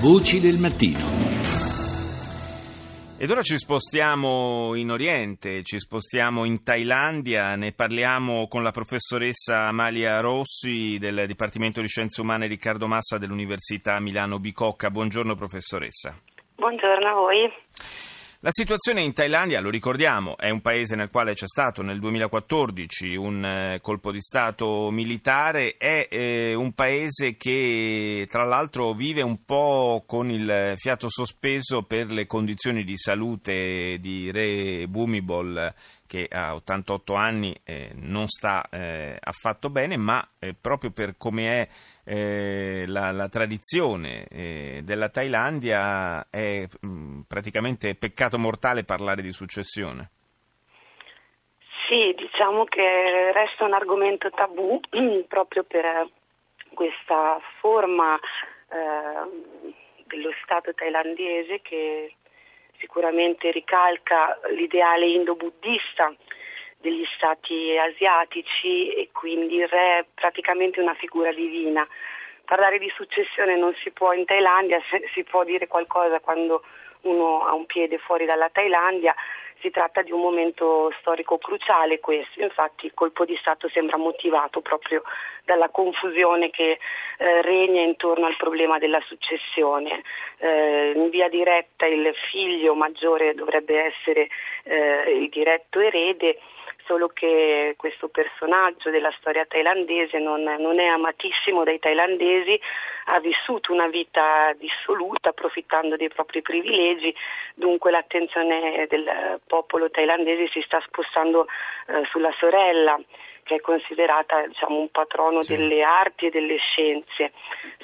Voci del mattino. Ed ora ci spostiamo in Oriente, ci spostiamo in Thailandia, ne parliamo con la professoressa Amalia Rossi del Dipartimento di Scienze Umane Riccardo Massa dell'Università Milano Bicocca. Buongiorno professoressa. Buongiorno a voi. La situazione in Thailandia, lo ricordiamo, è un paese nel quale c'è stato nel 2014 un eh, colpo di Stato militare, è eh, un paese che tra l'altro vive un po' con il fiato sospeso per le condizioni di salute di Re Bhumibol che a 88 anni eh, non sta eh, affatto bene, ma eh, proprio per come è eh, la, la, tradizione eh, della Thailandia è mh, mm, praticamente peccato mortale parlare di successione. Sì, diciamo che resta un argomento tabù proprio per questa forma eh, dello Stato thailandese che sicuramente ricalca l'ideale indo-buddista degli stati asiatici e quindi il re è praticamente una figura divina. Parlare di successione non si può in Thailandia, si può dire qualcosa quando uno ha un piede fuori dalla Thailandia, si tratta di un momento storico cruciale questo, infatti il colpo di Stato sembra motivato proprio dalla confusione che eh, regna intorno al problema della successione. Eh, in via diretta il figlio maggiore dovrebbe essere eh, il diretto erede solo che questo personaggio della storia thailandese non, non, è amatissimo dai thailandesi, ha vissuto una vita dissoluta approfittando dei propri privilegi, dunque l'attenzione del popolo thailandese si sta spostando eh, sulla sorella che è considerata diciamo, un patrono sì. delle arti e delle scienze,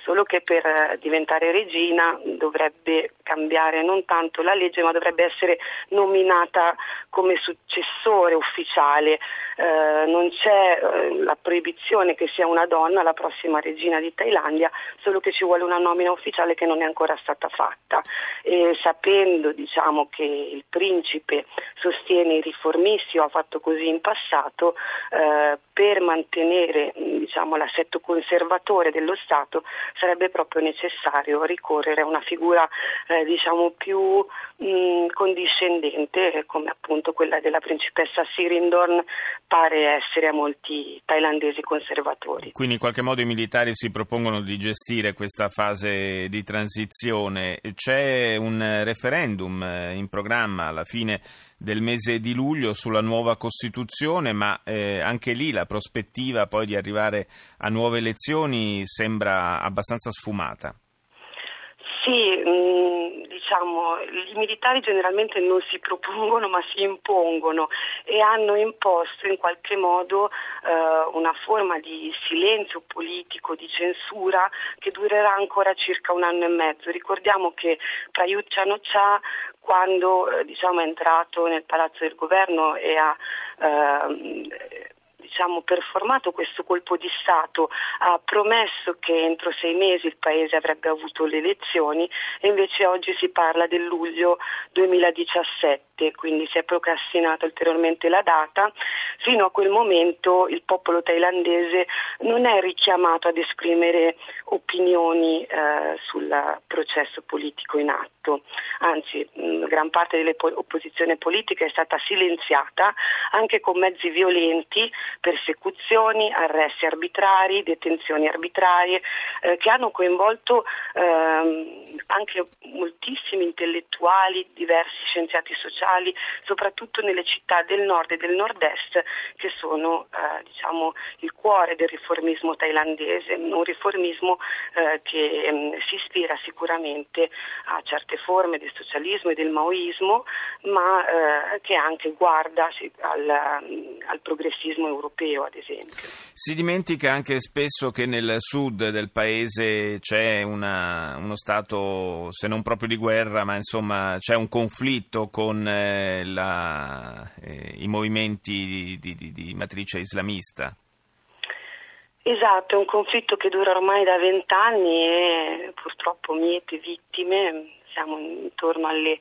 solo che per eh, diventare regina dovrebbe cambiare non tanto la legge, ma dovrebbe essere nominata come successore ufficiale. Eh, non c'è eh, la proibizione che sia una donna la prossima regina di Thailandia, solo che ci vuole una nomina ufficiale che non è ancora stata fatta. E sapendo diciamo, che il principe sostiene i riformisti o ha fatto così in passato, eh, per mantenere diciamo, l'assetto conservatore dello Stato sarebbe proprio necessario ricorrere a una figura eh, diciamo, più mh, condiscendente come appunto quella della principessa Sirindorn pare essere a molti thailandesi conservatori. Quindi in qualche modo i militari si propongono di gestire questa fase di transizione. C'è un referendum eh, in programma alla fine del mese di luglio sulla nuova Costituzione, ma eh, anche lì la prospettiva poi di arrivare a nuove elezioni sembra abbastanza sfumata. Diciamo, i militari generalmente non si propongono ma si impongono e hanno imposto in qualche modo eh, una forma di silenzio politico, di censura che durerà ancora circa un anno e mezzo. Ricordiamo che Prayut Chan-o-cha quando eh, diciamo, è entrato nel palazzo del governo e ha eh, diciamo, performato questo colpo di Stato, ha promesso che entro sei mesi il Paese avrebbe avuto le elezioni e invece oggi si parla del luglio 2017, quindi si è procrastinata ulteriormente la data. Fino a quel momento il popolo thailandese non è richiamato ad esprimere opinioni eh, sul processo politico in atto, anzi mh, gran parte dell'opposizione politica è stata silenziata anche con mezzi violenti persecuzioni, arresti arbitrari, detenzioni arbitrarie eh, che hanno coinvolto ehm, anche moltissimi intellettuali, diversi scienziati sociali, soprattutto nelle città del nord e del nord-est che sono eh, diciamo, il cuore del riformismo thailandese, un riformismo eh, che mh, mm, si ispira sicuramente a certe forme del socialismo e del maoismo, ma eh, che anche guarda al, al progressismo europeo ad esempio. Si dimentica anche spesso che nel sud del paese c'è una, uno stato, se non proprio di guerra, ma insomma c'è un conflitto con eh, la, eh, i movimenti di, di, di matrice islamista. Esatto, è un conflitto che dura ormai da vent'anni e purtroppo miete vittime, siamo intorno alle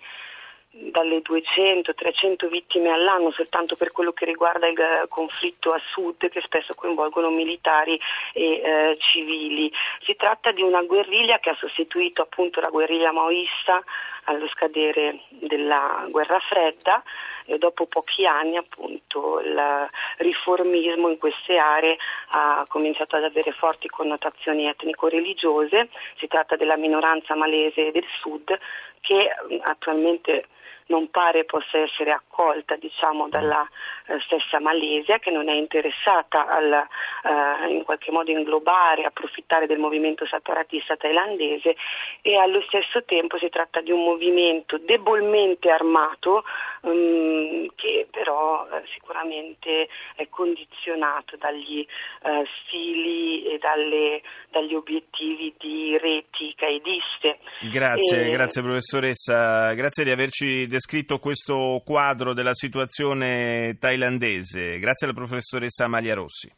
dalle 200-300 vittime all'anno soltanto per quello che riguarda il eh, conflitto a sud che spesso coinvolgono militari e eh, civili. Si tratta di una guerriglia che ha sostituito appunto la guerriglia maoista allo scadere della guerra fredda e dopo pochi anni appunto il riformismo in queste aree ha cominciato ad avere forti connotazioni etnico-religiose. Si tratta della minoranza malese del sud che attualmente non pare possa essere accolta diciamo, dalla eh, stessa Malesia che non è interessata al, eh, in qualche modo inglobare, approfittare del movimento separatista thailandese e allo stesso tempo si tratta di un movimento debolmente armato um, che però eh, sicuramente è condizionato dagli eh, stili e dalle, dagli obiettivi di reti. Grazie, e... grazie professoressa, grazie di averci descritto questo quadro della situazione thailandese. Grazie alla professoressa Amalia Rossi.